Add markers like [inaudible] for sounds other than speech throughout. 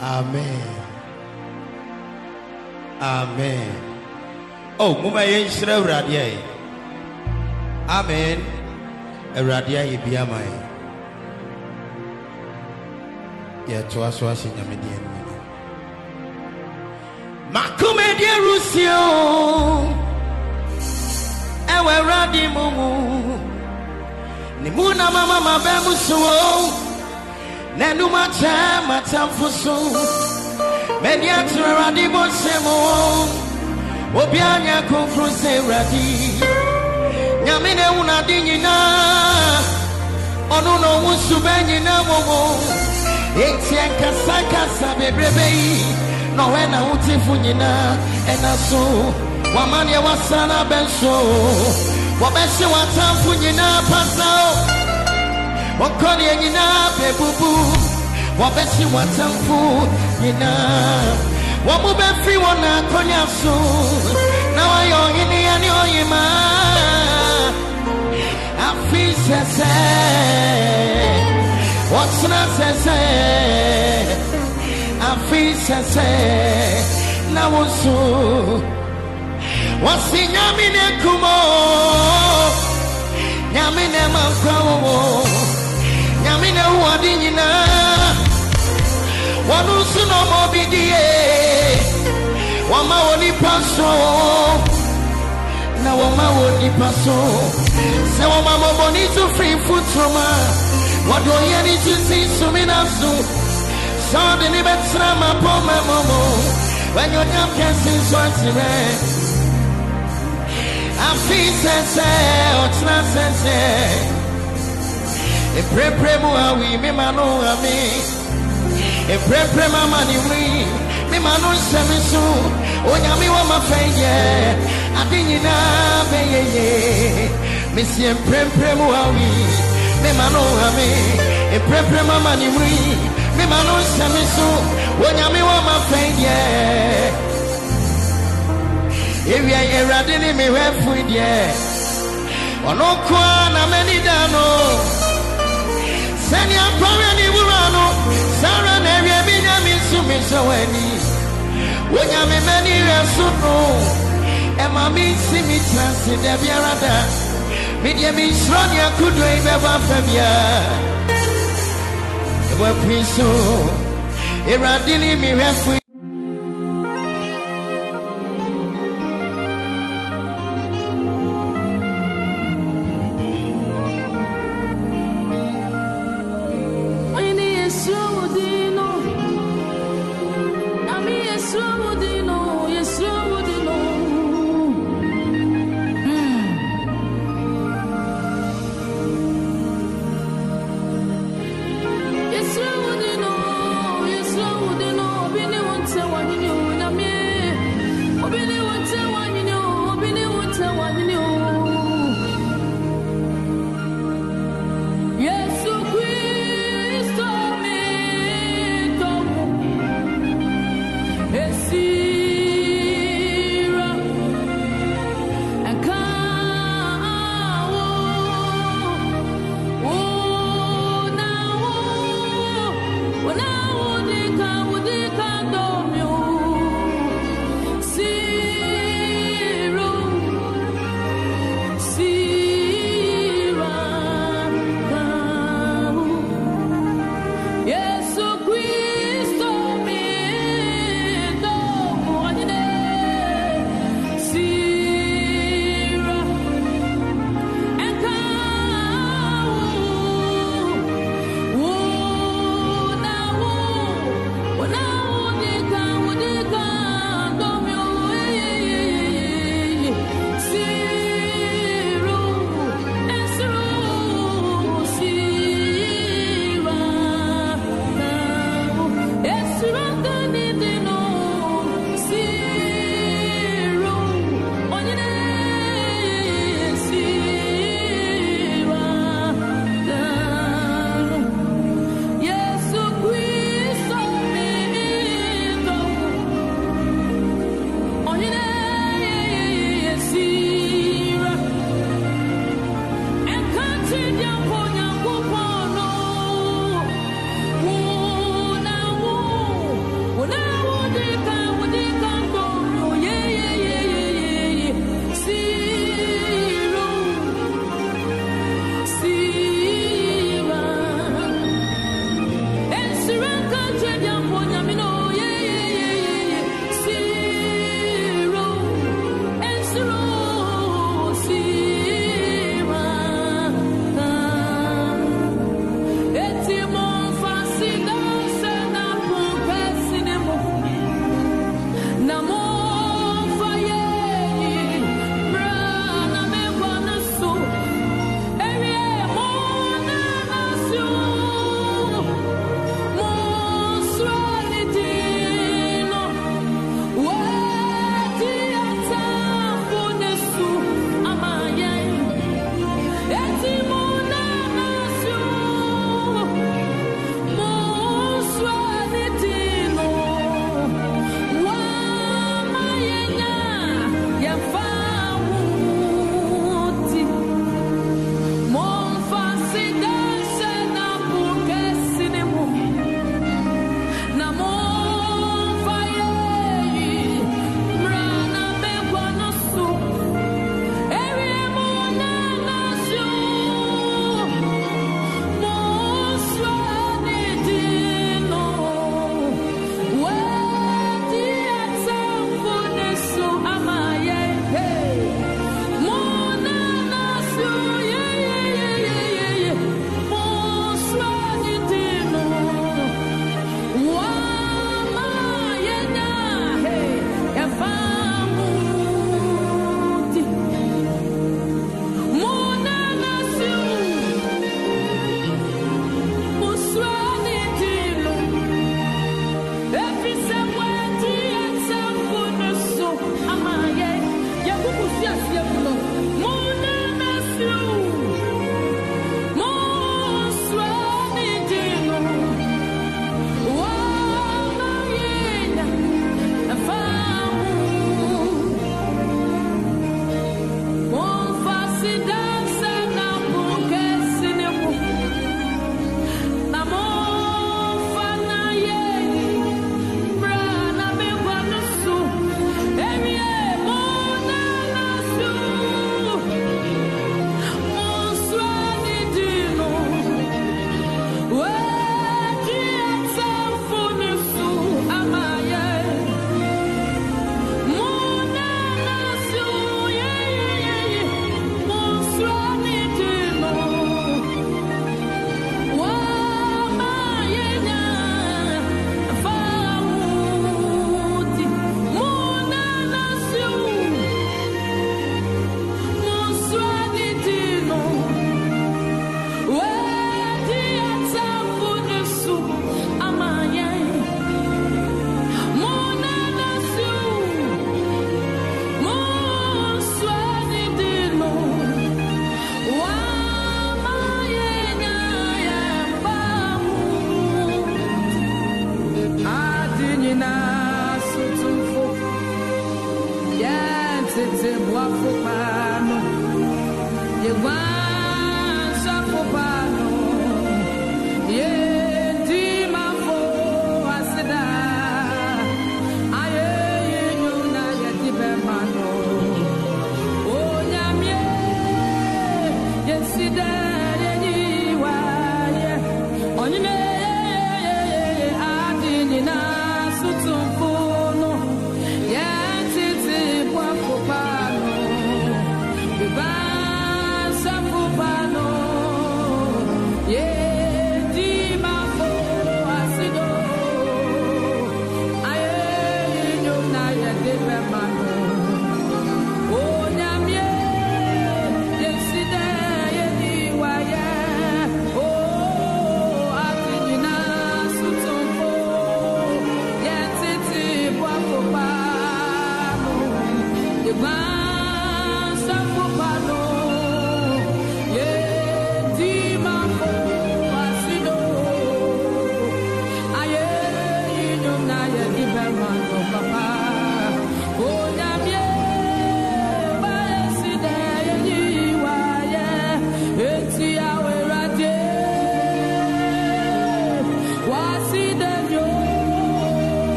amen. Amen. Oh moma yɛnhyerɛ awurade ayɛ amen. Awurade ayɛ bi ama yɛ yɛtoa so ahyɛ nyamedeɛ no mu makomedi rusio ɛwɔ awurade mu mu ne mu na mama mabɛ mu so n'anum akyɛ matamfo so m'ani atoro awurade bɔhyɛ mu obiara nyɛ kronkron sɛ awurade nyame na. Ehu n'ade nyinaa ɔno na wɔ mu enti ɛnkasakasa bebrebe yi na ɔwɛ na wotefo nyinaa ɛna so wama neɛ wasa no abɛnso wɔbɛhye w'atamfo neɛ nyinaa bɛbubu wɔbɛhye w'atamfo nyinaa wɔn mo bɛfiri wɔn na akɔnya so na wɔyɛ ɔhene ya ne ɔyemaa afi sɛsɛ wɔtena sɛsɛ afi sɛsɛ na woso wɔsi nyame ne kumo. Nyame ne ma nkwa wo nyame ne hu ade nyinaa wɔn nso na ɔmo bi die. Wɔma wɔ nipa so. Na wɔma wɔ nipa so. Sɛ wɔma mɔbɔ ne so firi mfuturo a wɔde ɔyɛ ne so si sumi na so. Sɛ ɔde ne bɛtena ma pɔ ma nso eprepre mu awi me ma no ame eprepre ma ma ne wuri me ma no nsɛm so onyame wɔ ma fɛn yɛ ade nyinaa bɛyɛ ye mesi emprepre mu awi me ma no ame eprepre ma ma ne wuri me ma no nsɛm so onyame wɔ ma fɛn yɛ ewia awurade ne me hwɛfo deɛ ɔno nko a na me mehyɛ w'ani wonyame m'ani hwɛ so no ɛma mensi me tena se da biara da medeɛ menhyerɛ ne akodoɔ yi bɛbɔ afa biara ɛbɔ apui so awurade ne me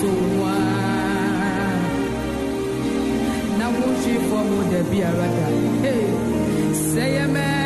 sowa na wohwe fam da biara da Hey, say amen.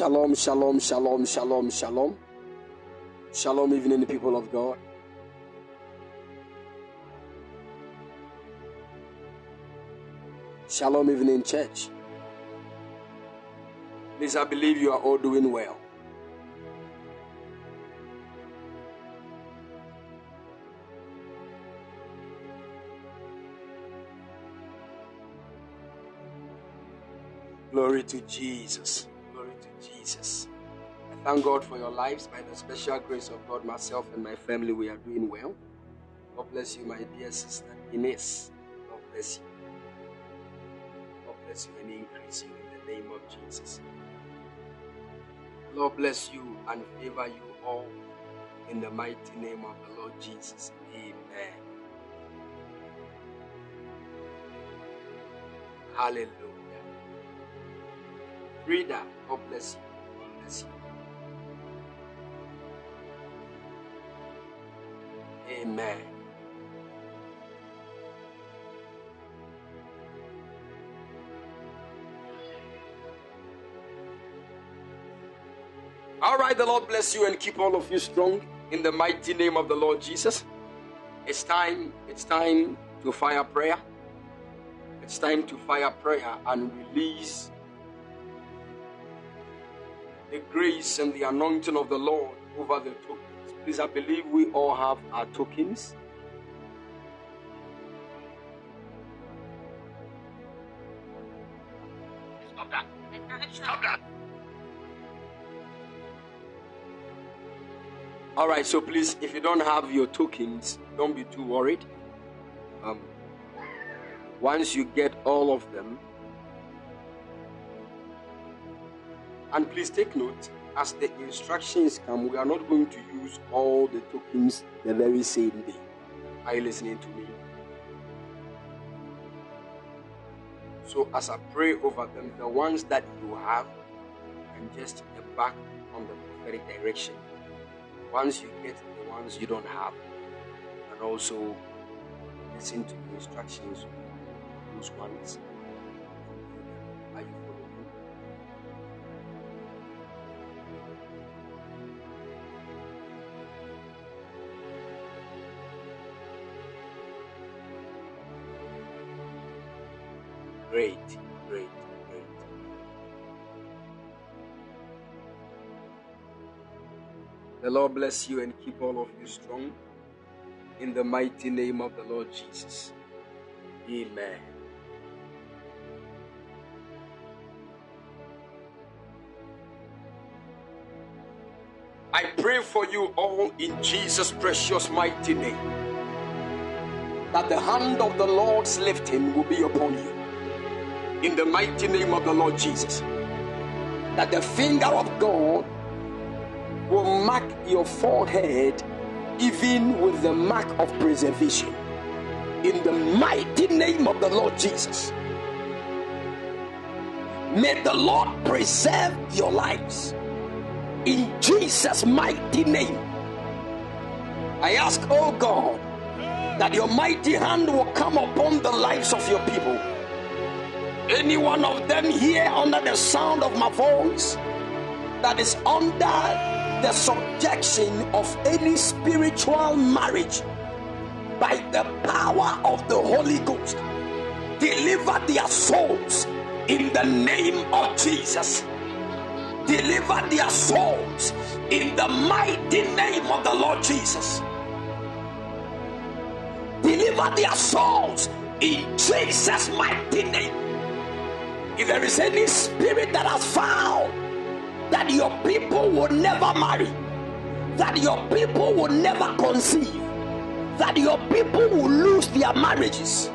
Shalom, shalom, shalom, shalom, shalom. Shalom, evening, people of God. Shalom, even in church. Please, I believe you are all doing well. Glory to Jesus. Jesus. I thank God for your lives. By the special grace of God, myself and my family, we are doing well. God bless you, my dear sister Ines. God bless you. God bless you and increase you in the name of Jesus. Lord bless you and favor you all in the mighty name of the Lord Jesus. Amen. Hallelujah. Reader, God bless you. You. Amen. All right, the Lord bless you and keep all of you strong in the mighty name of the Lord Jesus. It's time, it's time to fire prayer. It's time to fire prayer and release the grace and the anointing of the Lord over the tokens. Please, I believe we all have our tokens. Stop that. Stop that. All right, so please, if you don't have your tokens, don't be too worried. Um, once you get all of them, and please take note as the instructions come, we are not going to use all the tokens the very same day. Are you listening to me? So, as I pray over them, the ones that you have, and just embark on the prophetic direction. Once you get the ones you don't have, and also listen to the instructions, those ones. Are you Lord bless you and keep all of you strong in the mighty name of the Lord Jesus. Amen. I pray for you all in Jesus' precious mighty name that the hand of the Lord's lifting will be upon you in the mighty name of the Lord Jesus. That the finger of God will mark your forehead even with the mark of preservation in the mighty name of the Lord Jesus. May the Lord preserve your lives in Jesus' mighty name. I ask, oh God, that your mighty hand will come upon the lives of your people any one of them here under the sound of my voice that is under the subjection of any spiritual marriage by the power of the Holy Ghost, deliver their souls in the name of Jesus. Deliver their souls in the mighty name of the Lord Jesus. Deliver their souls in Jesus' mighty name. If there is any spirit that has found that your people will never marry, that your people will never conceive, that your people will lose their marriages,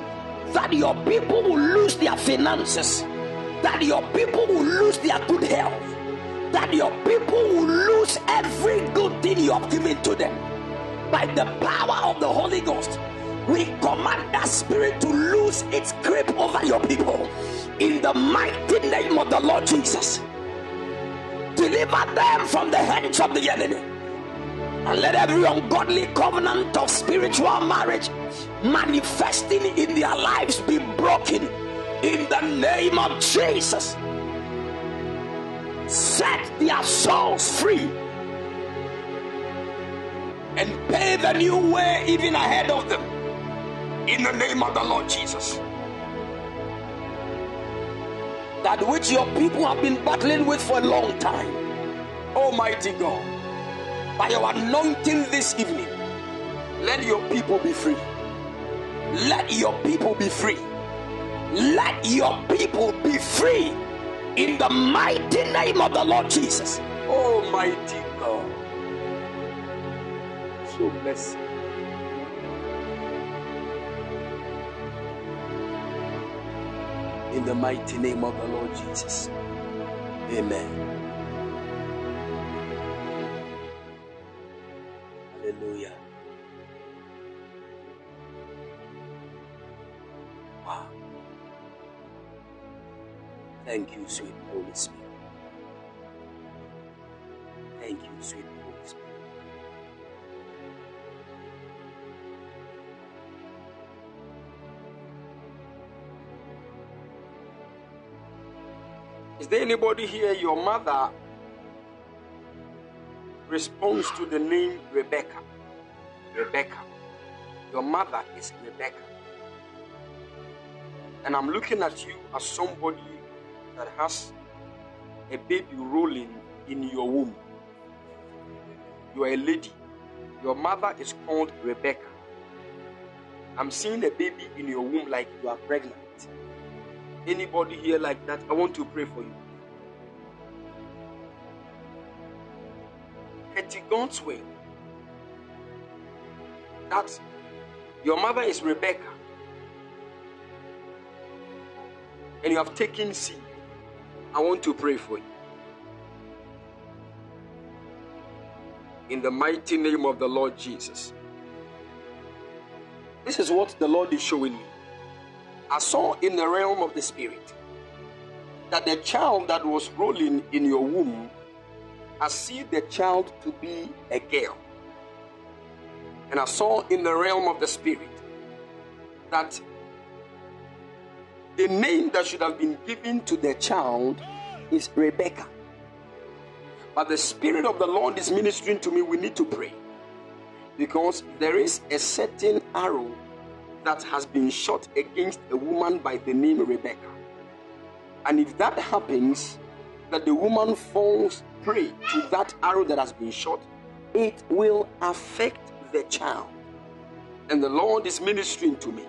that your people will lose their finances, that your people will lose their good health, that your people will lose every good thing you have given to them by the power of the Holy Ghost. We command that spirit to lose its grip over your people in the mighty name of the Lord Jesus. Deliver them from the hands of the enemy. And let every ungodly covenant of spiritual marriage manifesting in their lives be broken in the name of Jesus. set their souls free and pave a new way even ahead of them in the name of the Lord Jesus. That which your people have been battling with for a long time, Almighty God, by your anointing this evening, let your people be free. Let your people be free. Let your people be free in the mighty name of the Lord Jesus. Almighty God. Show mercy. In the mighty name of the Lord Jesus. Amen. Hallelujah. Wow. Thank you, sweet Holy Spirit. Thank you, sweet Is there anybody here? Your mother responds to the name Rebecca. Rebecca. Your mother is Rebecca. And I'm looking at you as somebody that has a baby rolling in your womb. You are a lady. Your mother is called Rebecca. I'm seeing a baby in your womb like you are pregnant. Anybody here like that? I want to pray for you. Hetty God's way. That your mother is Rebecca. And you have taken seed. I want to pray for you. In the mighty name of the Lord Jesus. This is what the Lord is showing me. I saw in the realm of the spirit that the child that was rolling in your womb, I see the child to be a girl. And I saw in the realm of the spirit that the name that should have been given to the child is Rebecca. But the Spirit of the Lord is ministering to me. We need to pray because there is a certain arrow that has been shot against a woman by the name Rebecca. And if that happens, that the woman falls prey to that arrow that has been shot, it will affect the child. And the Lord is ministering to me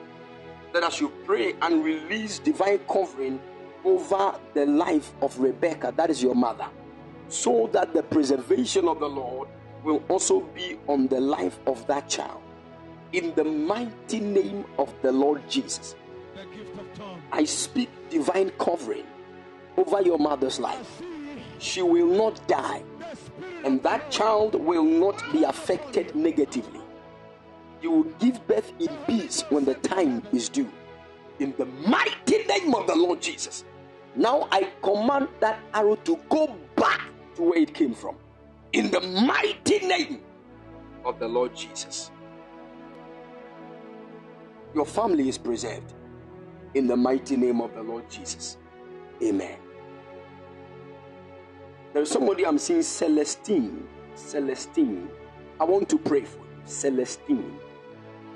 that I should pray and release divine covering over the life of Rebecca, that is your mother, so that the preservation of the Lord will also be on the life of that child. In the mighty name of the Lord Jesus, I speak divine covering over your mother's life. She will not die, and that child will not be affected negatively. You will give birth in peace when the time is due. In the mighty name of the Lord Jesus. Now I command that arrow to go back to where it came from. In the mighty name of the Lord Jesus. Your family is preserved. In the mighty name of the Lord Jesus. Amen. There is somebody I'm seeing, Celestine. Celestine. I want to pray for you. Celestine.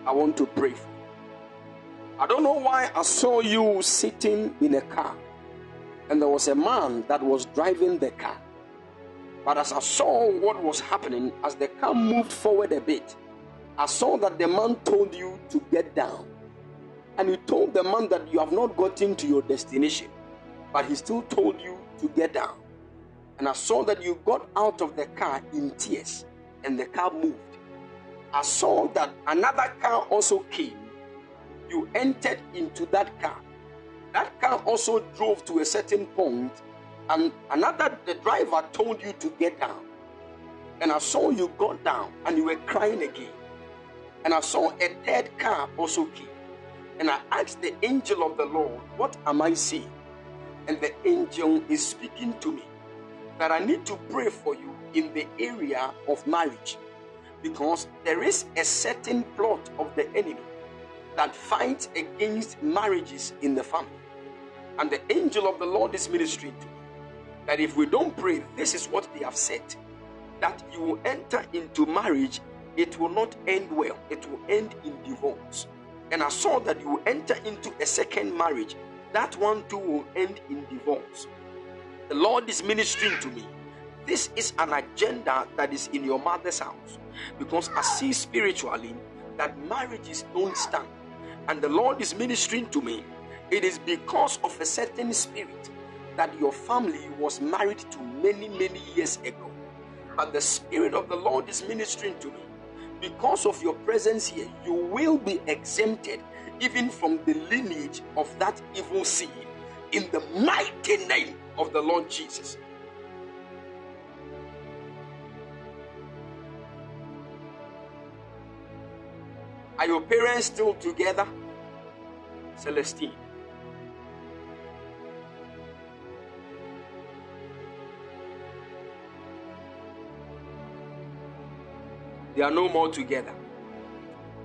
I want to pray for you. I don't know why I saw you sitting in a car and there was a man that was driving the car. But as I saw what was happening, as the car moved forward a bit, I saw that the man told you to get down. And you told the man that you have not gotten to your destination, but he still told you to get down. And I saw that you got out of the car in tears and the car moved. I saw that another car also came. You entered into that car. That car also drove to a certain point, and another the driver told you to get down. And I saw you got down and you were crying again. And I saw a third car also came. And I asked the angel of the Lord, What am I seeing? And the angel is speaking to me that I need to pray for you in the area of marriage because there is a certain plot of the enemy that fights against marriages in the family. And the angel of the Lord is ministering to me that if we don't pray, this is what they have said that you will enter into marriage, it will not end well, it will end in divorce. And I saw that you will enter into a second marriage, that one too will end in divorce. The Lord is ministering to me. This is an agenda that is in your mother's house because I see spiritually that marriages don't stand. And the Lord is ministering to me. It is because of a certain spirit that your family was married to many, many years ago. But the Spirit of the Lord is ministering to me. Because of your presence here, you will be exempted even from the lineage of that evil seed in the mighty name of the Lord Jesus. Are your parents still together? Celestine. They are no more together.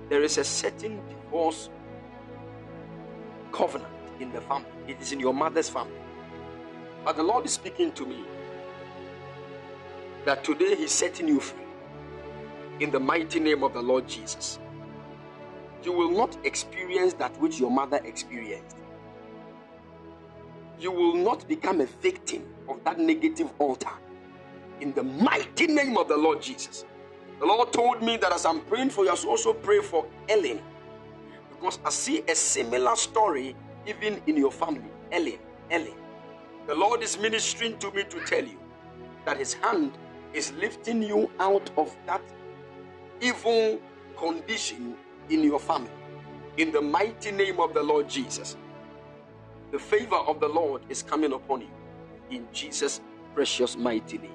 There is a certain divorce covenant in the family. It is in your mother's family. But the Lord is speaking to me that today He's setting you free in the mighty name of the Lord Jesus. You will not experience that which your mother experienced. You will not become a victim of that negative altar in the mighty name of the Lord Jesus. The Lord told me that as I'm praying for you, I should also pray for Ellen. Because I see a similar story even in your family. Ellen, Ellen. The Lord is ministering to me to tell you that His hand is lifting you out of that evil condition in your family. In the mighty name of the Lord Jesus. The favor of the Lord is coming upon you. In Jesus' precious mighty name.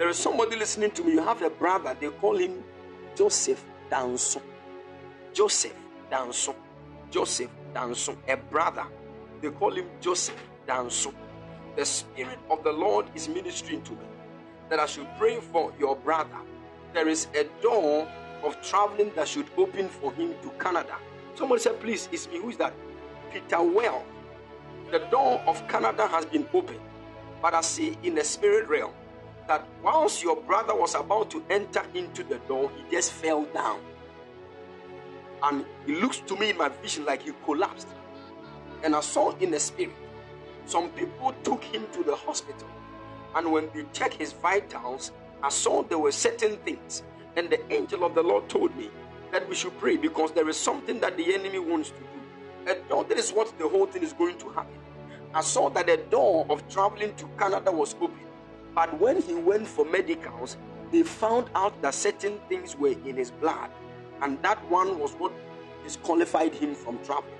There is somebody listening to me. You have a brother, they call him Joseph Danson. Joseph Danson. Joseph Danson. A brother, they call him Joseph Danson. The Spirit of the Lord is ministering to me that I should pray for your brother. There is a door of traveling that should open for him to Canada. Somebody said, Please, it's me. Who is that? Peter Well. The door of Canada has been opened, but I see in the spirit realm that once your brother was about to enter into the door, he just fell down. And it looks to me in my vision like he collapsed. And I saw in the spirit, some people took him to the hospital. And when they checked his vitals, I saw there were certain things. And the angel of the Lord told me that we should pray because there is something that the enemy wants to do. And that is what the whole thing is going to happen. I saw that the door of traveling to Canada was open but when he went for medicals, they found out that certain things were in his blood, and that one was what disqualified him from travel.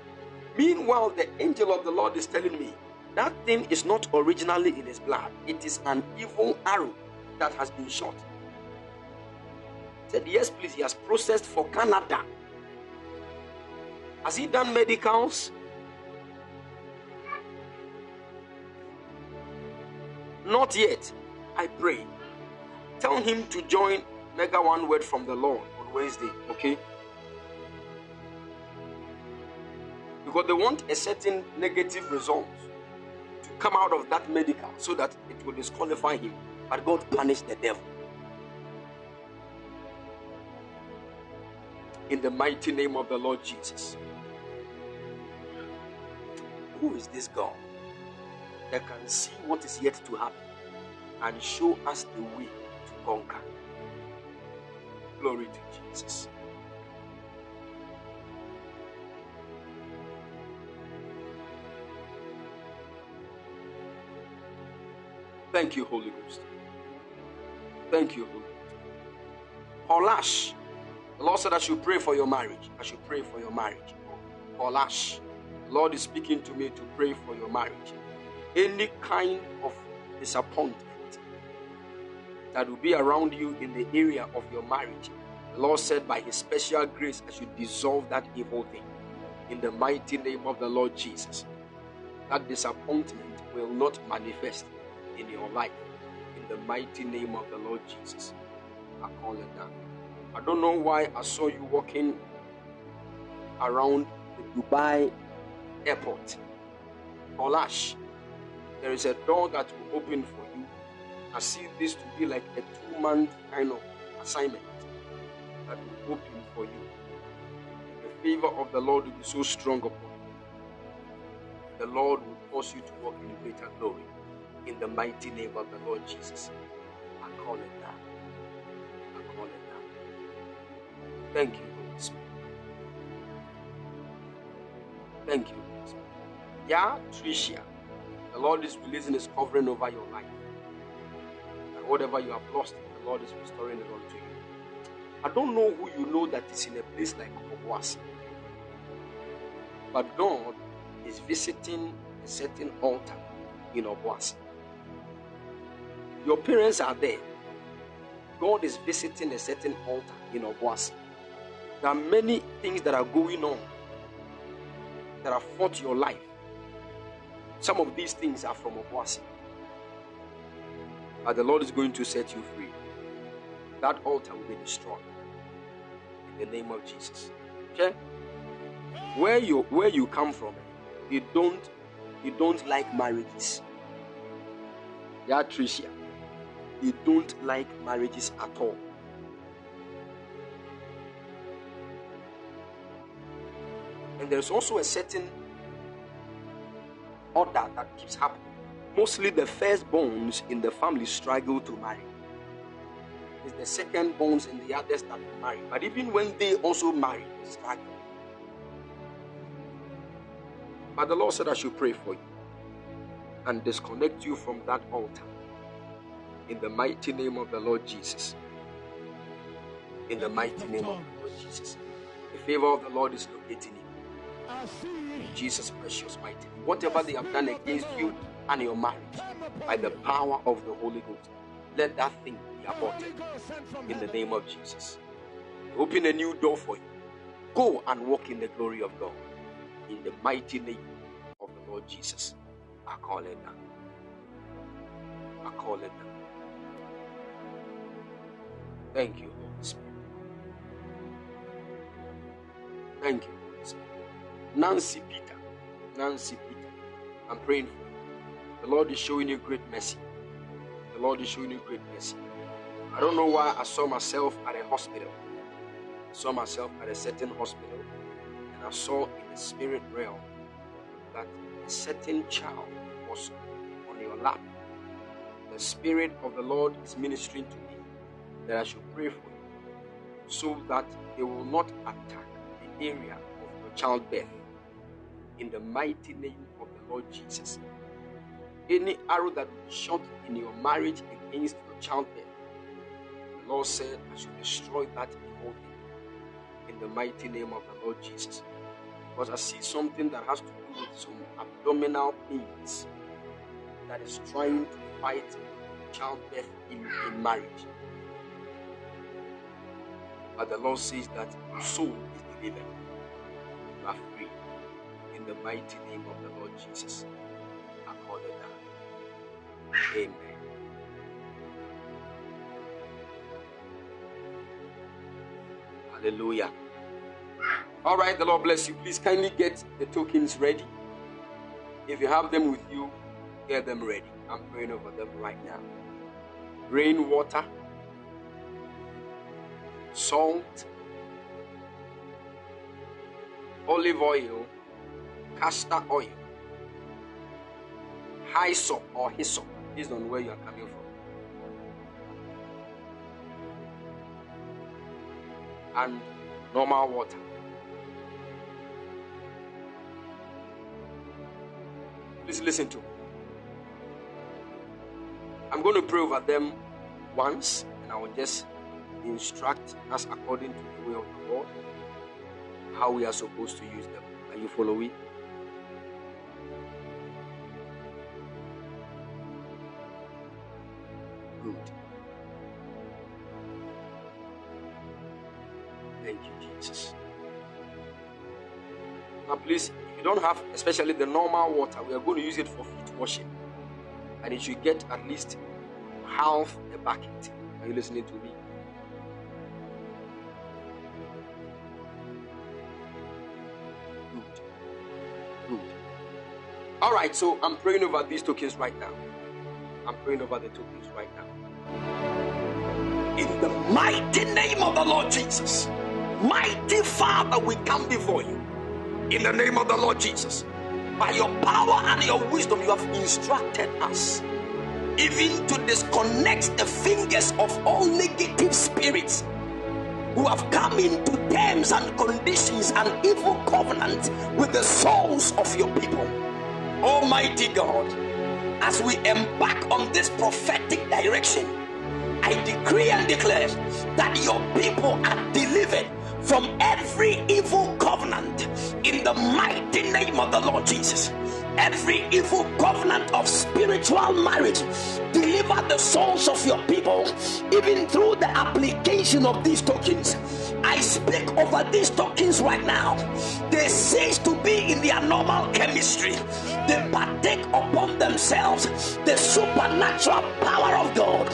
Meanwhile, the angel of the Lord is telling me that thing is not originally in his blood, it is an evil arrow that has been shot. Said, Yes, please, he has processed for Canada. Has he done medicals? Not yet. I pray. Tell him to join Mega One Word from the Lord on Wednesday, okay? Because they want a certain negative result to come out of that medical so that it will disqualify him. But God punished the devil. In the mighty name of the Lord Jesus. Who is this God that can see what is yet to happen? And show us the way to conquer. Glory to Jesus. Thank you, Holy Ghost. Thank you, Holy Ghost. Olash. The Lord said I should pray for your marriage. I should pray for your marriage. Olash. The Lord is speaking to me to pray for your marriage. Any kind of disappointment that will be around you in the area of your marriage. The Lord said, by His special grace, I should dissolve that evil thing in the mighty name of the Lord Jesus. That disappointment will not manifest in your life in the mighty name of the Lord Jesus. I call it down. I don't know why I saw you walking around the Dubai airport. Olash, there is a door that will open for you. I see this to be like a two month kind of assignment that will open for you. The favor of the Lord will be so strong upon you. The Lord will cause you to walk in greater glory. In the mighty name of the Lord Jesus. I call it that. I call it that. Thank you, Holy Spirit. Thank you, Holy Spirit. Yeah, Tricia. The Lord is releasing His covering over your life. And whatever you have lost, the Lord is restoring it unto you. I don't know who you know that is in a place like Obuasi. But God is visiting a certain altar in Obuasi. Your parents are there. God is visiting a certain altar in Obuasi. There are many things that are going on that have fought your life. Some of these things are from Obuasi. The Lord is going to set you free. That altar will be destroyed. In the name of Jesus. Okay? Where you where you come from, you don't you don't like marriages. Yeah, Tricia. You don't like marriages at all. And there's also a certain order that keeps happening. Mostly the firstborns in the family struggle to marry. It's the secondborns in the others that marry. But even when they also marry, they struggle. But the Lord said, I should pray for you and disconnect you from that altar. In the mighty name of the Lord Jesus. In the mighty name of the Lord Jesus. The favor of the Lord is locating you. In Jesus' precious mighty name. Whatever they have done against you and your marriage, by the power of the Holy Ghost, let that thing be aborted. In the name of Jesus. Open a new door for you. Go and walk in the glory of God. In the mighty name of the Lord Jesus. I call it now. I call it down. Thank you, Holy Spirit. Thank you, Holy Spirit. Nancy Peter. Nancy Peter. I'm praying for. The Lord is showing you great mercy. The Lord is showing you great mercy. I don't know why I saw myself at a hospital. I saw myself at a certain hospital, and I saw in the spirit realm that a certain child was on your lap. The Spirit of the Lord is ministering to me that I should pray for you so that they will not attack the area of your childbirth. In the mighty name of the Lord Jesus. Any arrow that will be shot in your marriage against your childbirth, the Lord said, I should destroy that evil in the mighty name of the Lord Jesus. Because I see something that has to do with some abdominal pains that is trying to fight childbirth in, in marriage. But the Lord says that your soul is delivered. You are free. In the mighty name of the Lord Jesus. Amen. Hallelujah. All right, the Lord bless you. Please kindly get the tokens ready. If you have them with you, get them ready. I'm praying over them right now. Rainwater, salt, olive oil, castor oil, hyssop or hyssop, based on where you are coming from. And normal water. Please listen to me. I'm going to pray over them once, and I will just instruct us according to the way of the Lord how we are supposed to use them. Are you following? You don't have, especially the normal water, we are going to use it for feet washing. And it should get at least half a bucket. Are you listening to me? Good. Good. All right, so I'm praying over these tokens right now. I'm praying over the tokens right now. In the mighty name of the Lord Jesus, mighty Father, we come before you. In the name of the Lord Jesus, by your power and your wisdom, you have instructed us even to disconnect the fingers of all negative spirits who have come into terms and conditions and evil covenant with the souls of your people. Almighty God, as we embark on this prophetic direction, I decree and declare that your people are of the Lord Jesus every evil covenant of spiritual marriage. Deliver the souls of your people, even through the application of these tokens. I speak over these tokens right now. They cease to be in their normal chemistry. They partake upon themselves the supernatural power of God.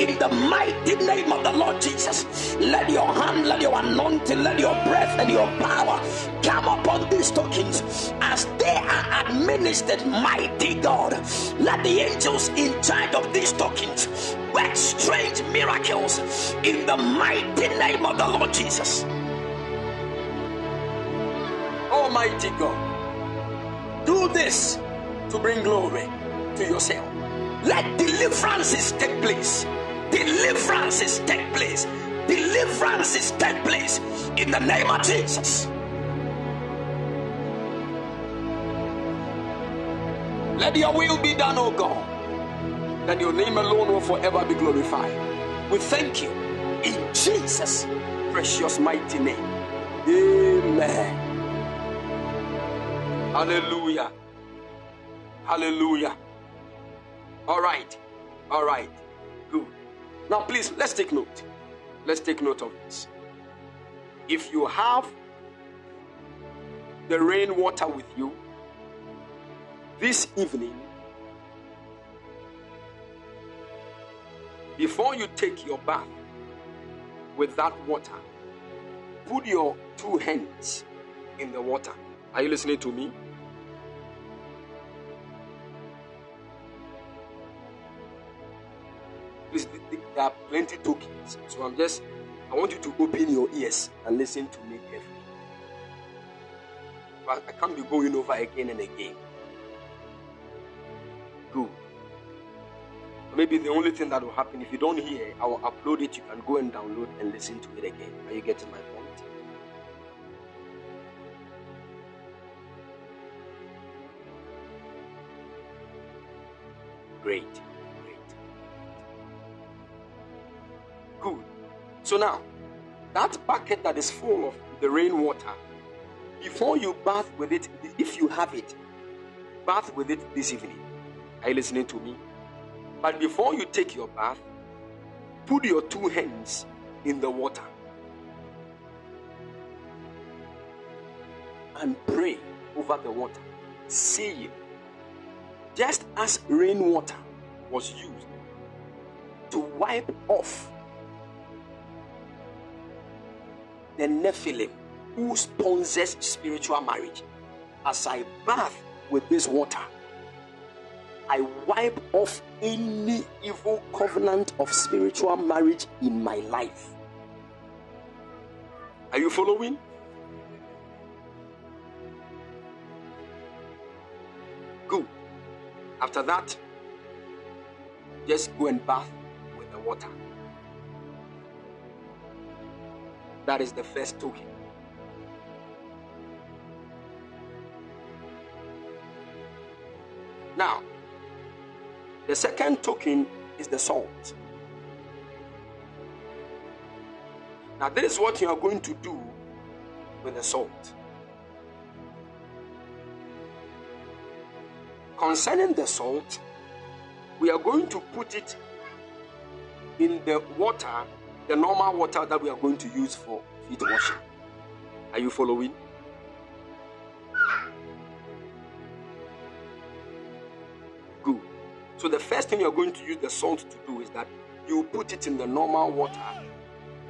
In the mighty name of the Lord Jesus, let your hand, let your anointing, let your breath and your power come upon these tokens as they are administered, mighty God. Let the angels in charge of these tokens work strange miracles in the mighty name of the Lord Jesus. Almighty God, do this to bring glory to yourself. Let deliverances take place. Deliverances take place. Deliverances take place in the name of Jesus. Let your will be done, O God. That your name alone will forever be glorified. We thank you in Jesus' precious mighty name. Amen. Hallelujah. Hallelujah. All right. All right. Good. Now, please, let's take note. Let's take note of this. If you have the rainwater with you, this evening, before you take your bath with that water, put your two hands in the water. Are you listening to me? Please, there are plenty tokens, so I'm just, I want you to open your ears and listen to me carefully. But I can't be going over again and again. Good. Maybe the only thing that will happen if you don't hear, I will upload it. You can go and download and listen to it again. Are you getting my point? Great. Great. Good. So now, that bucket that is full of the rainwater, before you bath with it, if you have it, bath with it this evening. Are you listening to me? But before you take your bath, put your two hands in the water and pray over the water, saying, just as rainwater was used to wipe off the Nephilim who sponsors spiritual marriage, as I bath with this water, I wipe off any evil covenant of spiritual marriage in my life. Are you following? Good. After that, just go and bath with the water. That is the first token. Now, the second token is the salt. Now, this is what you are going to do with the salt. Concerning the salt, we are going to put it in the water, the normal water that we are going to use for feet washing. Are you following? Good. So the first thing you're going to use the salt to do is that you put it in the normal water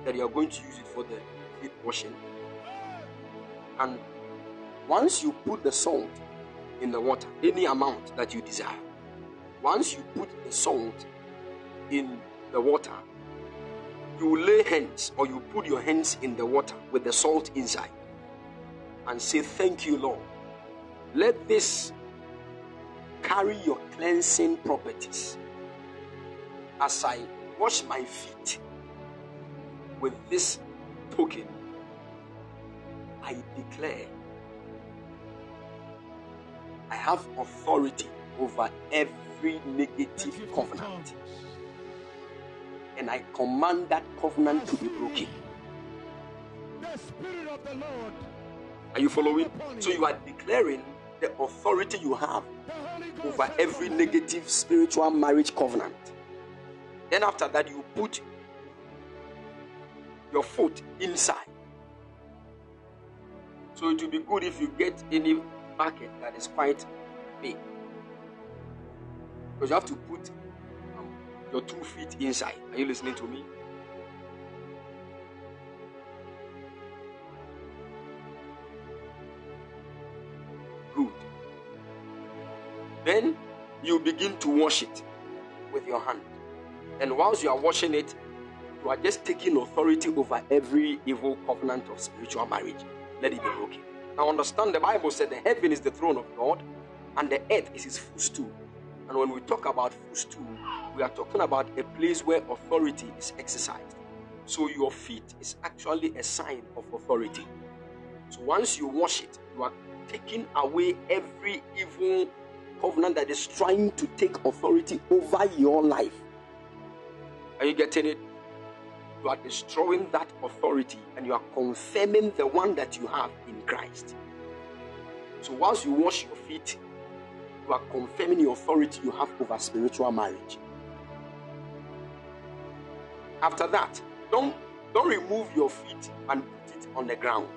that you're going to use it for the feet washing. And once you put the salt in the water, any amount that you desire. Once you put the salt in the water, you lay hands or you put your hands in the water with the salt inside and say, Thank you, Lord. Let this carry your cleansing properties as I wash my feet with this token. I declare I have authority over every negative covenant. And I command that covenant to be broken. The Spirit of the Lord, Are you following? So you are declaring the authority you have the Holy Ghost, over every negative spiritual marriage covenant. Then after that, you put your foot inside. So it will be good if you get any market that is quite big. Because you have to put your two feet inside. Are you listening to me? Good. Then you begin to wash it with your hand. And whilst you are washing it, you are just taking authority over every evil covenant of spiritual marriage. Let it be broken. Now understand the Bible said the heaven is the throne of God and the earth is his footstool. And when we talk about footstool, we are talking about a place where authority is exercised. So your feet is actually a sign of authority. So once you wash it, you are taking away every evil covenant that is trying to take authority over your life. Are you getting it? You are destroying that authority and you are confirming the one that you have in Christ. So once you wash your feet, you are confirming the authority you have over spiritual marriage. After that, don't don't remove your feet and put it on the ground.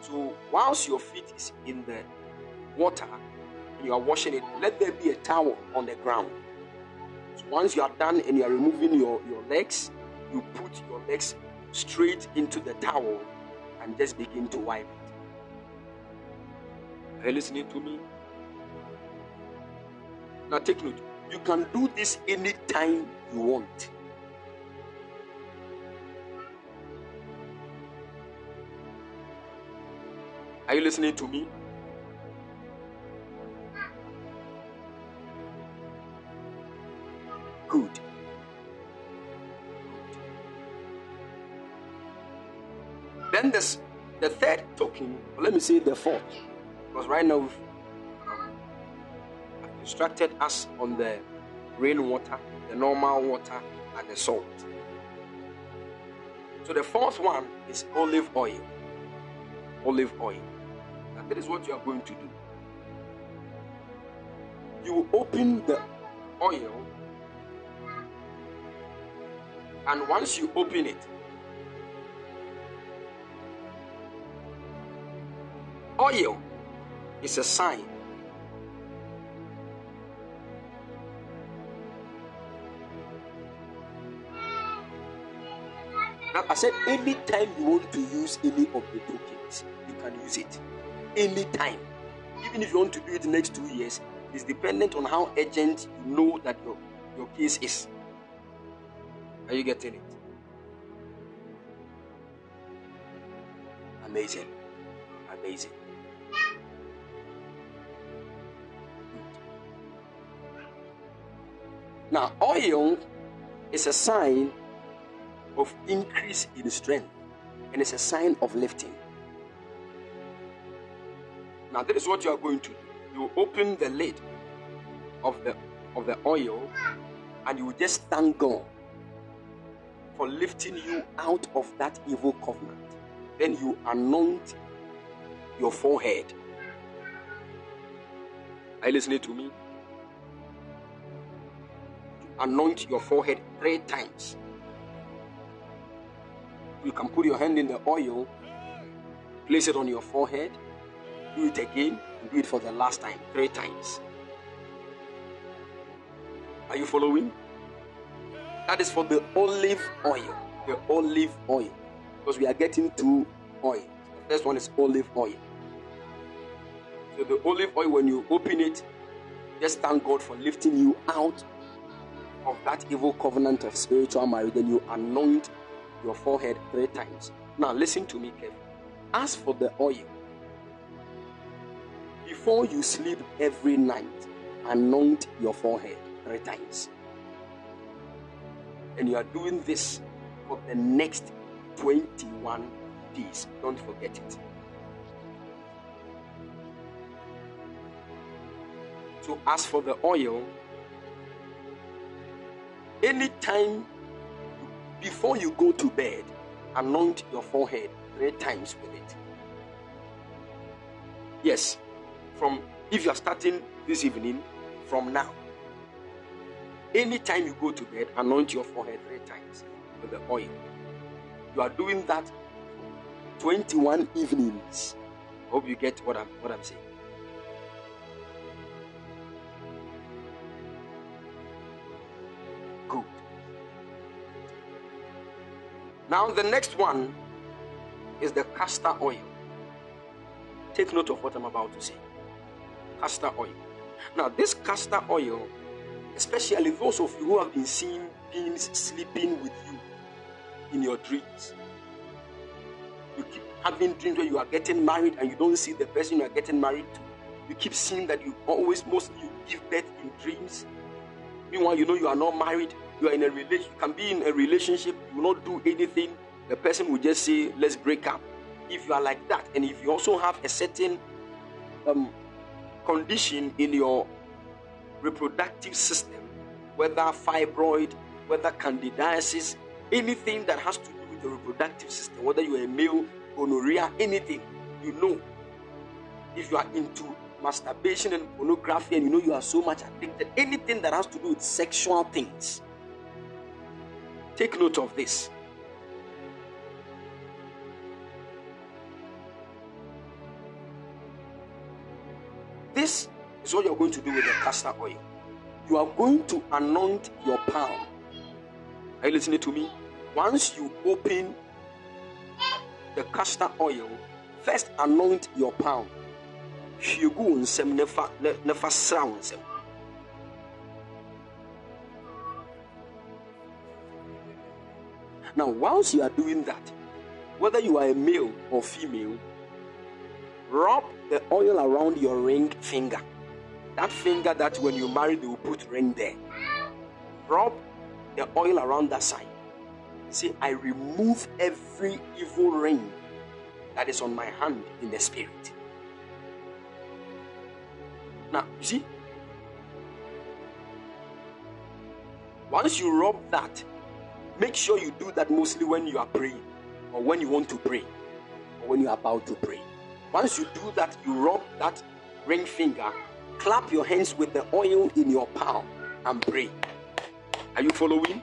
So whilst your feet is in the water you are washing it, let there be a towel on the ground. So once you are done and you are removing your, your legs, you put your legs straight into the towel and just begin to wipe it. Are you listening to me? Now take note. You can do this anytime you want. Are you listening to me? Good. Then this, the third token, let me say the fourth, because right now we've um, instructed us on the rainwater, the normal water, and the salt. So the fourth one is olive oil. Olive oil. That is what you are going to do. You will open the oil, and once you open it, oil is a sign I said, anytime you want to use any of the tokens, you can use it. Anytime. Even if you want to do it next two years, it's dependent on how urgent you know that your, your case is. Are you getting it? Amazing. Amazing. Now, oil is a sign of increase in strength and it's a sign of lifting. Now, that is what you are going to do. You open the lid of the of the oil and you just thank God for lifting you out of that evil covenant. Then you anoint your forehead. Are you listening to me? You anoint your forehead three times. You can put your hand in the oil, place it on your forehead, do it again, do it for the last time, three times. Are you following? That is for the olive oil. The olive oil. Because we are getting two oil. The first one is olive oil. So So the olive oil, when you open it, just thank God for lifting you out of that evil covenant of spiritual marriage. Then you anoint your forehead three times. Now, listen to me carefully. As for the oil, before you sleep every night, anoint your forehead three times. And you are doing this for the next 21 days. Don't forget it. So, as for the oil, anytime before you go to bed, anoint your forehead three times with it. Yes, from if you are starting this evening, from now, anytime you go to bed, anoint your forehead three times with the oil. You are doing that 21 evenings. Hope you get what I'm what I'm saying. Good. Now the next one is the castor oil. Take note of what I'm about to say. Castor oil. Now, this castor oil, especially those of you who have been seeing beings sleeping with you in your dreams, you keep having dreams where you are getting married and you don't see the person you are getting married to. You keep seeing that you always mostly you give birth in dreams. Meanwhile, you know you are not married. You are in a relation. You can be in a relationship. You will not do anything. The person will just say, "Let's break up." If you are like that, and if you also have a certain um, condition in your reproductive system, whether fibroid, whether candidiasis, anything that has to do with the reproductive system, whether you are a male, gonorrhea, anything, you know. If you are into masturbation and pornography and you know you are so much addicted, anything that has to do with sexual things, take note of this. This is what you're going to do with the castor oil. You are going to anoint your palm. Are you listening to me? Once you open the castor oil, first anoint your palm. Now, once you are doing that, whether you are a male or female, rub the oil around your ring finger. That finger that when you marry, they will put ring there. Rub the oil around that side. Say, I remove every evil ring that is on my hand in the spirit. Now, you see, once you rub that, make sure you do that mostly when you are praying, or when you want to pray, or when you are about to pray. Once you do that, you rub that ring finger, clap your hands with the oil in your palm, and pray. Are you following?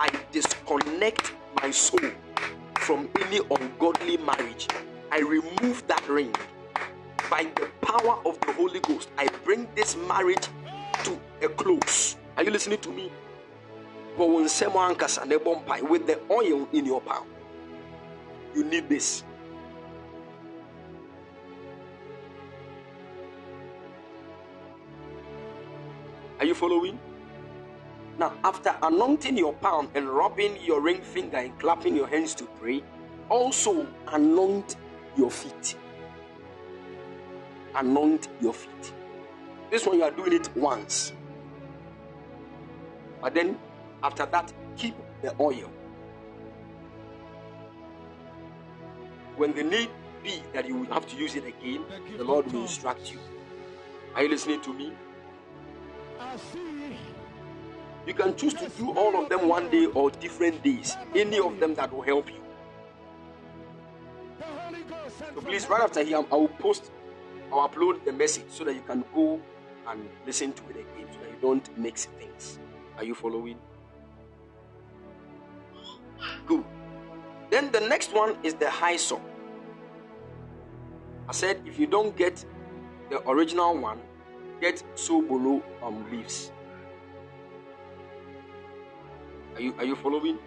I disconnect my soul from any ungodly marriage. I remove that ring. By the power of the Holy Ghost, I bring this marriage to a close. Are you listening to me? With the oil in your palm. You need this. Are you following? Now, after anointing your palm and rubbing your ring finger and clapping your hands to pray, also anoint your feet. Anoint your feet. This one you are doing it once. But then, after that, keep the oil. When the need be that you will have to use it again, the Lord will instruct you. Are you listening to me? You can choose to do all of them one day or different days. Any of them that will help you. So please, right after here, I will post, I'll upload the message so that you can go and listen to it again so that you don't mix things. Are you following? Good. Then the next one is the hyssop. I said if you don't get the original one, get below um, leaves. Are you are you following?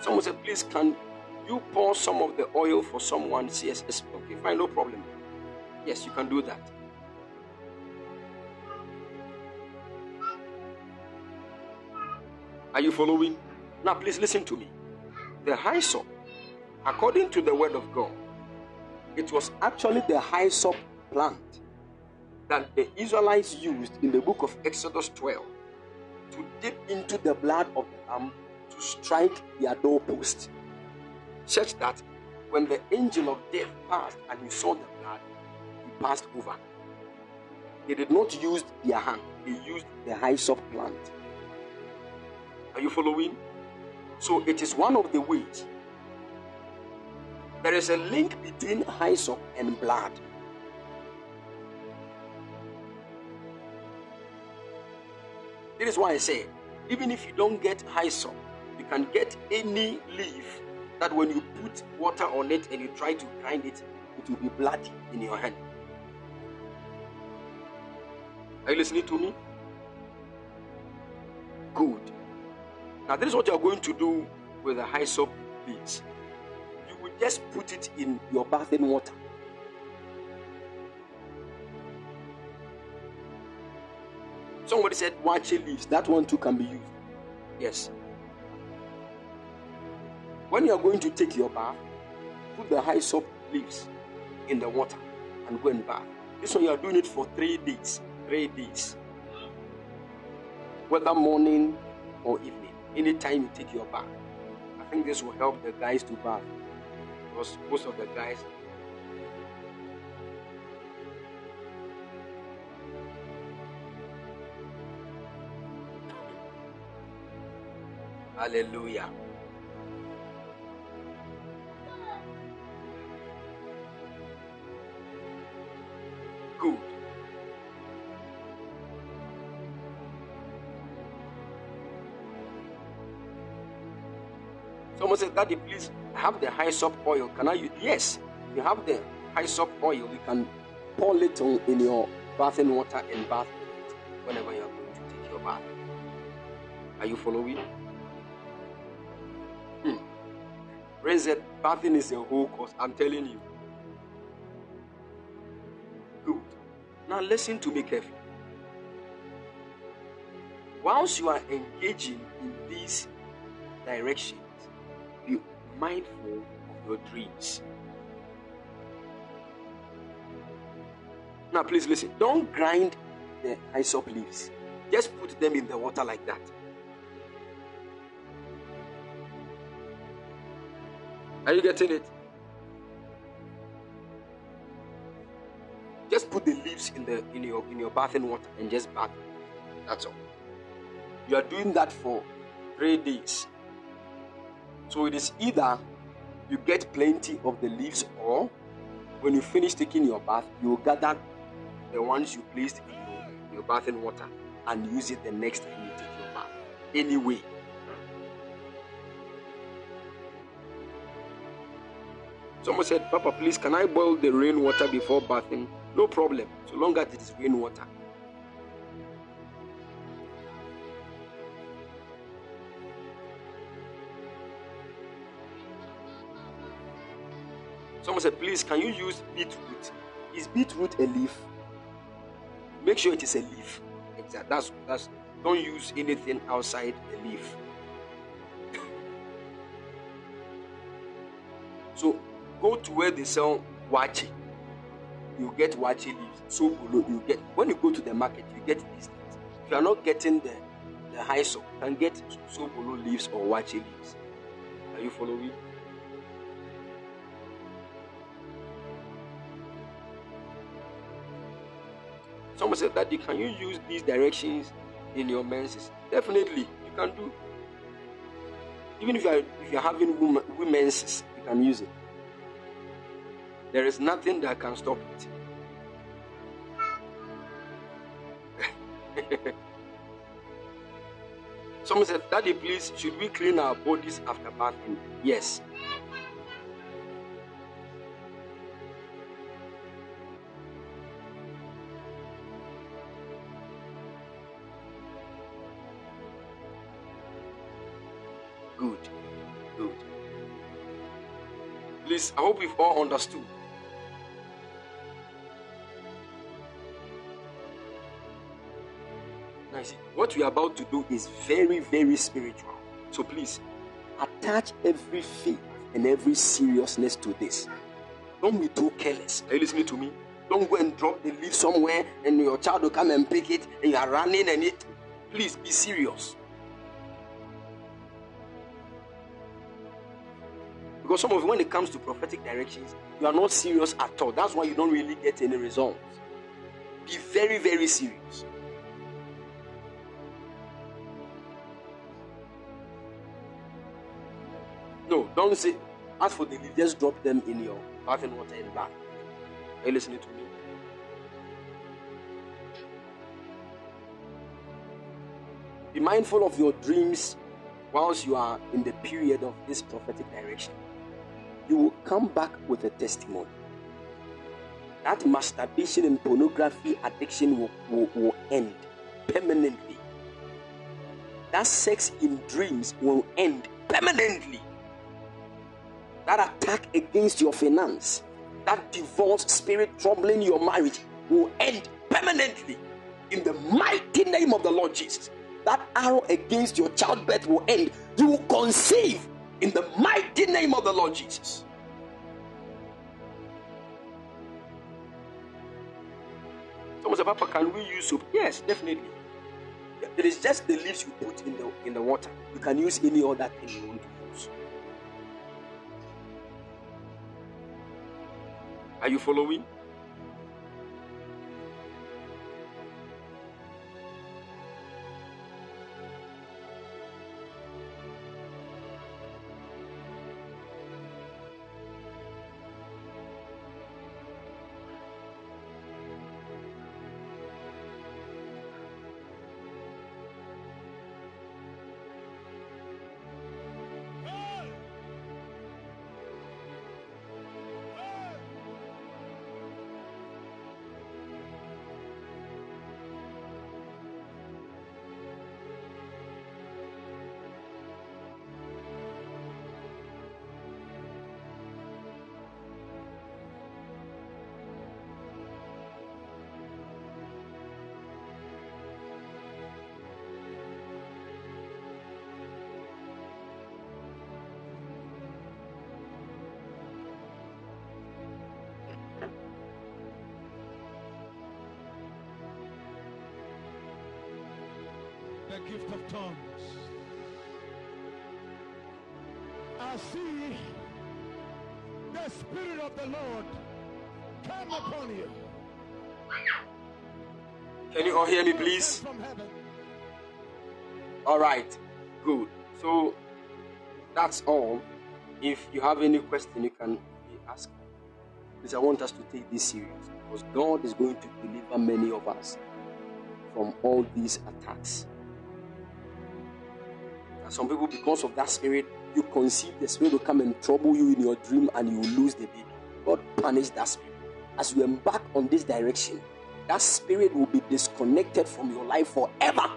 Someone said, please can you pour some of the oil for someone? Yes, yes. Okay, fine, no problem. Yes, you can do that. Are you following? Now, please listen to me. The hyssop, according to the word of God, it was actually the hyssop plant that the Israelites used in the book of Exodus 12 to dip into the blood of the lamb to strike their doorpost, such that when the angel of death passed and he saw the blood, he passed over. They did not use their hand, they used the hyssop plant. Are you following? So it is one of the ways. There is a link between hyssop and blood. This is why I say, even if you don't get hyssop, you can get any leaf that when you put water on it and you try to grind it, it will be bloody in your hand. Are you listening to me? Good. Now, this is what you're going to do with the hyssop leaves. Just put it in your bathing water. Somebody said watch leaves. That one too can be used. Yes. When you are going to take your bath, put the hyssop leaves in the water and go and bath. This one you are doing it for three days. Three days. Whether morning or evening anytime you take your bath. I think this will help the guys to bath because most of the guys. Hallelujah. Someone says, Daddy, please have the high hyssop oil. Can I use? Yes, you have the high hyssop oil. You can pour little in your bathing water and bath it whenever you are going to take your bath. Are you following? Hmm. Ray said, bathing is a whole course. I'm telling you. Good. Now listen to me carefully. Whilst you are engaging in this direction, mindful of your dreams. Now, please listen. Don't grind the hyssop leaves. Just put them in the water like that. Are you getting it? Just put the leaves in the in your in your bathing water and just bath. That's all. You are doing that for three days. So it is either you get plenty of the leaves, or when you finish taking your bath, you gather the ones you placed in your, your bathing water and use it the next time you take your bath. Anyway. Someone said, Papa, please, can I boil the rainwater before bathing? No problem, so long as it is rainwater. Someone said, please, can you use beetroot? Is beetroot a leaf? Make sure it is a leaf. Exactly. That's that's don't use anything outside the leaf. so go to where they sell waakye. You get waakye leaves. So you get when you go to the market, you get these things. If you are not getting the the hyssop, you can get sobolo leaves or waakye leaves. Are you following? Someone said, Daddy, can you use these directions in your menses? Definitely, you can do. Even if you are if you're having women, women's, you can use it. There is nothing that can stop it. [laughs] Someone said, Daddy, please, should we clean our bodies after bathing? Yes. Good. Good. Please, I hope we've all understood. Now, see, what we are about to do is very, very spiritual. So please, attach every faith and every seriousness to this. Don't be too careless. Are you listening to me? Don't go and drop the leaf somewhere and your child will come and pick it and you are running and it. Please be serious. Because some of you, when it comes to prophetic directions, you are not serious at all. That's why you don't really get any results. Be very, very serious. No, don't say, as for the leaf, just drop them in your bathing water and bath. Are you listening to me? Be mindful of your dreams whilst you are in the period of this prophetic direction. You will come back with a testimony. That masturbation and pornography addiction will, will, will end permanently. That sex in dreams will end permanently. That attack against your finance, that divorce spirit troubling your marriage will end permanently in the mighty name of the Lord Jesus that arrow against your childbirth will end. You will conceive in the mighty name of the Lord Jesus. Someone said, Papa, can we use soap? Yes, definitely. It is just the leaves you put in the in the water. You can use any other thing you want to use. Are you following? The gift of tongues. I see the Spirit of the Lord come upon you. Can you all hear me, please? All right, good. So that's all. If you have any question, you can ask. asked. Because I want us to take this serious because God is going to deliver many of us from all these attacks. Some people, because of that spirit, you conceive the spirit will come and trouble you in your dream and you lose the baby. God punish that spirit. As you embark on this direction, that spirit will be disconnected from your life forever.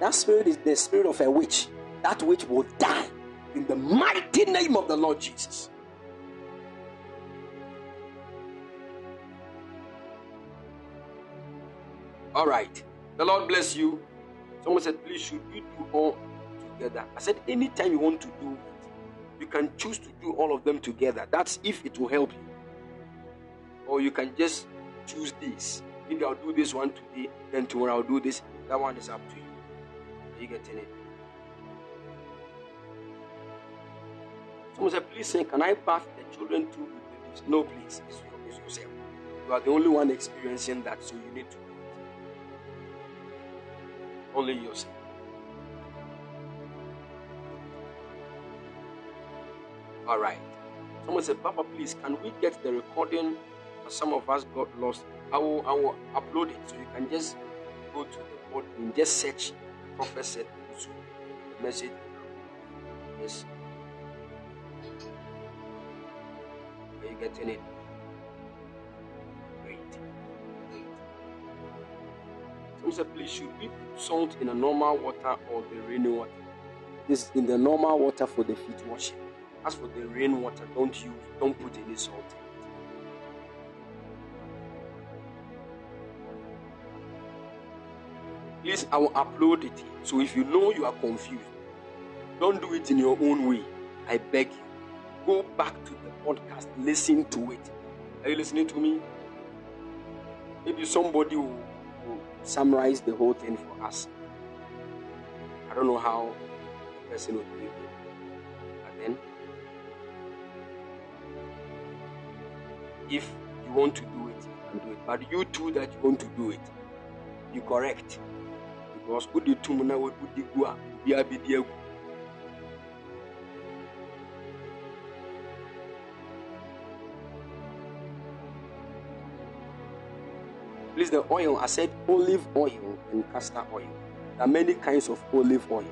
That spirit is the spirit of a witch. That witch will die in the mighty name of the Lord Jesus. All right. The Lord bless you. Someone said, please, should we do all together? I said, anytime you want to do it, you can choose to do all of them together. That's if it will help you. Or you can just choose this. Maybe I'll do this one today, then tomorrow I'll do this. That one is up to you. Are you getting it? Someone said, please say, can I bath the children too with leaves? No, please. It's, it's yourself. You are the only one experiencing that, so you need to do it. Only yourself. All right. Someone said, Papa, please, can we get the recording? Some of us got lost. I will, I will upload it so you can just go to the board and just search said also message. Yes. Are you getting it? Great. Great. Someone said, please, should we put salt in the normal water or the rainy water? This is in the normal water for the feet washing. As for the rainwater, don't use, don't put any salt in it. Please, I will upload it. So if you know you are confused, don't do it in your own way. I beg you. Go back to the podcast, listen to it. Are you listening to me? Maybe somebody will, will summarize the whole thing for us. I don't know how the person will do if you want to do it, can do it. But you too that you want to do it, be correct. Because who did two muna would be gua, be a bit Please, the oil, I said olive oil and castor oil. There are many kinds of olive oil.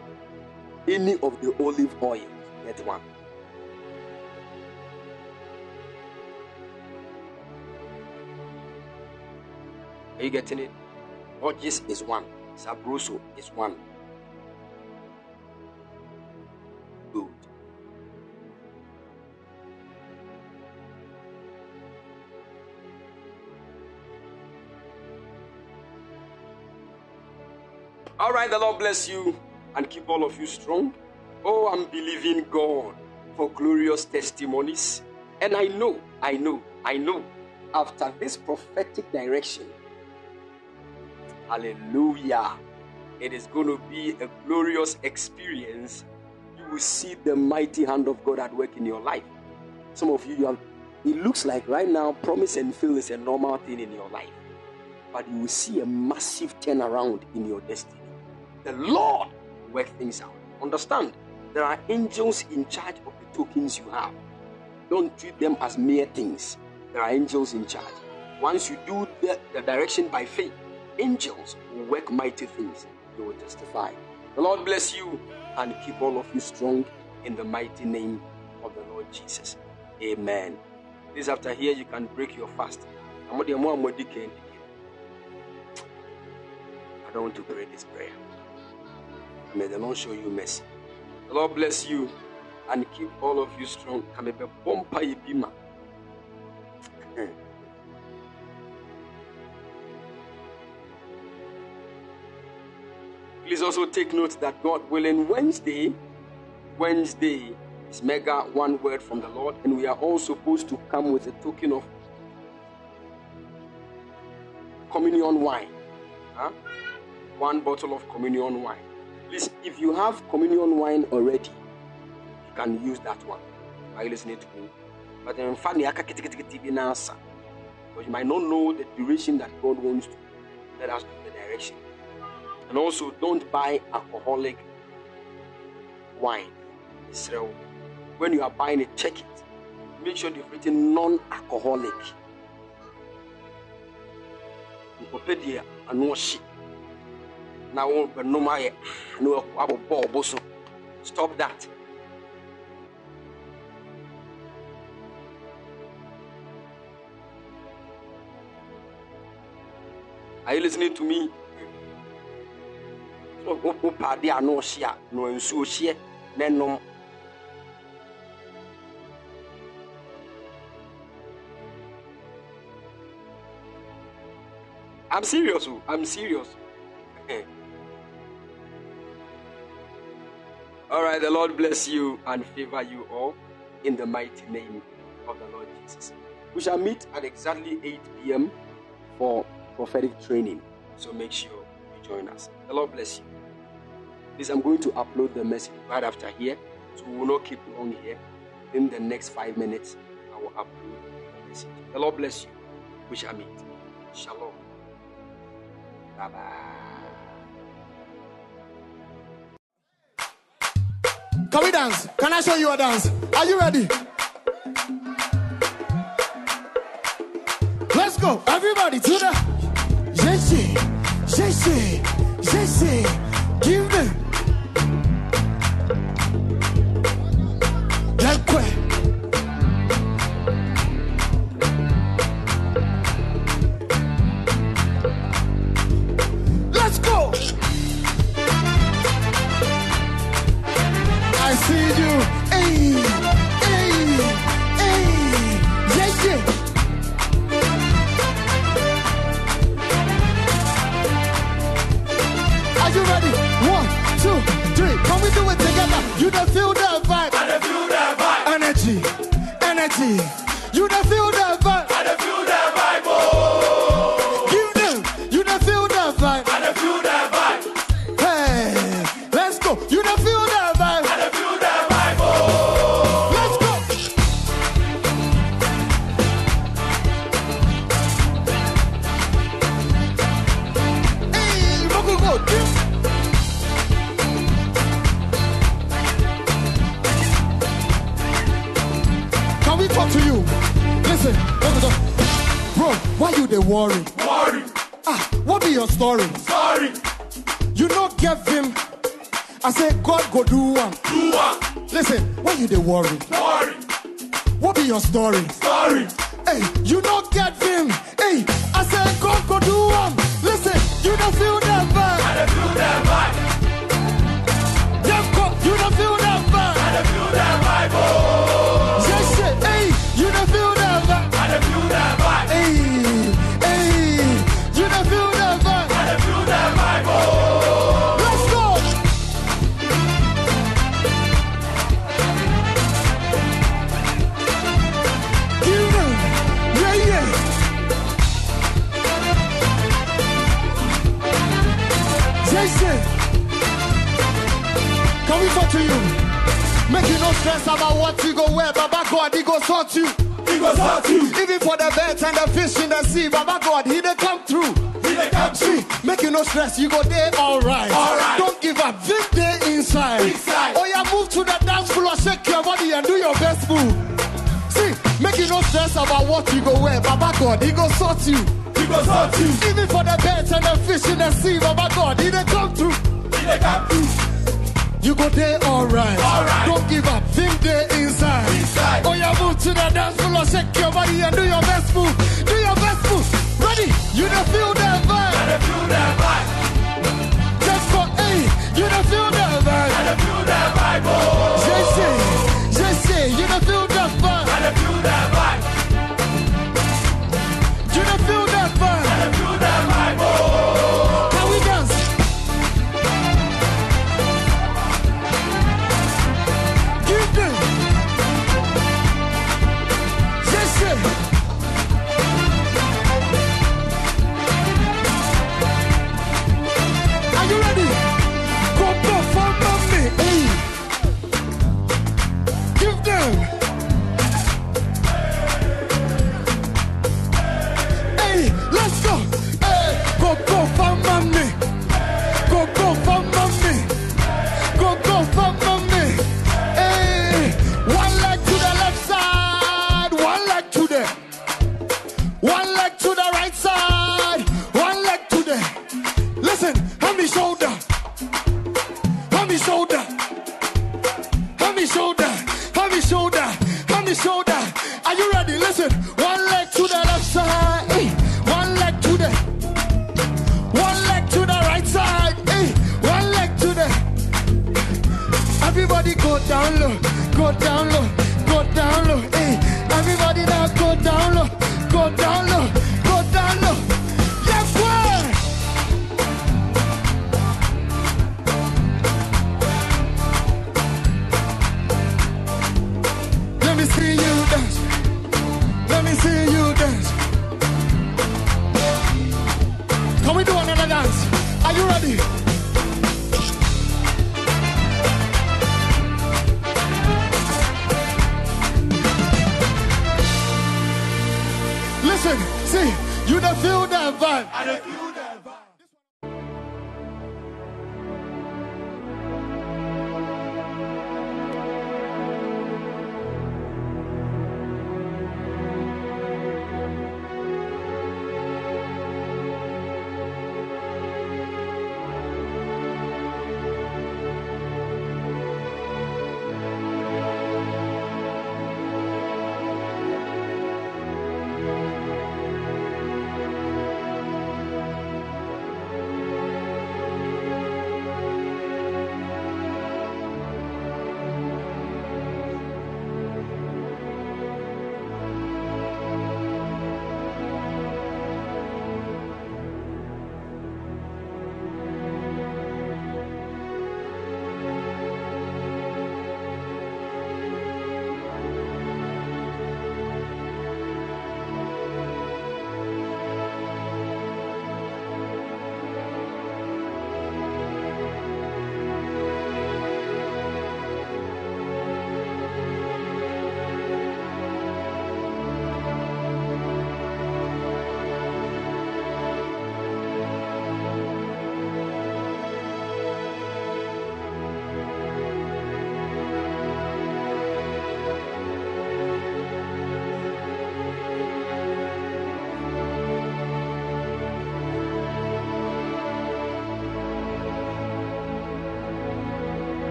Any of the olive oil, get one. Are you getting it? Borges is one. Sabroso is one. Good. All right, the Lord bless you and keep all of you strong. Oh, I'm believing God for glorious testimonies. And I know, I know, I know, after this prophetic direction, hallelujah, it is going to be a glorious experience. You will see the mighty hand of God at work in your life. Some of you, you have, it looks like right now, promise and fail is a normal thing in your life. But you will see a massive turnaround in your destiny the Lord work things out. Understand? There are angels in charge of the tokens you have. Don't treat them as mere things. There are angels in charge. Once you do the, the direction by faith, angels will work mighty things. They will testify. The Lord bless you and keep all of you strong in the mighty name of the Lord Jesus. Amen. This after here, you can break your fast. I don't want to pray this prayer. May the Lord show you mercy. The Lord bless you and keep all of you strong. [laughs] Please also take note that God willing, Wednesday, Wednesday is mega one word from the Lord, and we are all supposed to come with a token of communion wine. Huh? One bottle of communion wine. Please, if you have communion wine already, you can use that one. Are you listening to me? But then in fact, because you might not know the duration that God wants to let us do the direction. And also, don't buy alcoholic wine. So, when you are buying it, check it. Make sure you've written non-alcoholic. na wɔnom ayɛ na wɔabobɔ stop that Are you listening to me? A na ɔhye a na hyeɛ na I'm serious. oh. I'm serious. [laughs] All right, the Lord bless you and favor you all in the mighty name of the Lord Jesus. We shall meet at exactly 8 p.m. for prophetic training. So make sure you join us. The Lord bless you. Please, I'm going to upload the message right after here, so we will not keep long here. In the next five minutes, I will upload the message. The Lord bless you. We shall meet. Shalom. Bye bye. Can we dance? Can I show you a dance? Are you ready? Let's go, everybody to the Jesse, Jesse, Jesse, give me. You dey worry? worry, What be your story? sorry, Hey, you don't get him. Hey, I said God go do one. Stress about what you go wear. Baba God, he go sort you. he go sort you. Even for the birds and the fish in the sea, Baba God, he dey come through. He dey come through. make you no stress, you go there alright. Alright. Don't give up, deep there inside. Inside. Oh yeah, move to the dance floor, shake your body and do your best move. See, make you no stress about what you go wear. Baba God, he go sort you. He go sort you. Even for the birds and the fish in the sea, Baba God, he dey come through. He dey come through. You go there alright. Alright. Don't give up, think there inside. Inside. Oh yeah, move to the dance floor, shake your body and do your best move. Do your best move. Ready? You don't feel that vibe. dey feel the vibe. Just for hey, you don't feel that vibe. dey feel the vibe. Oh, Just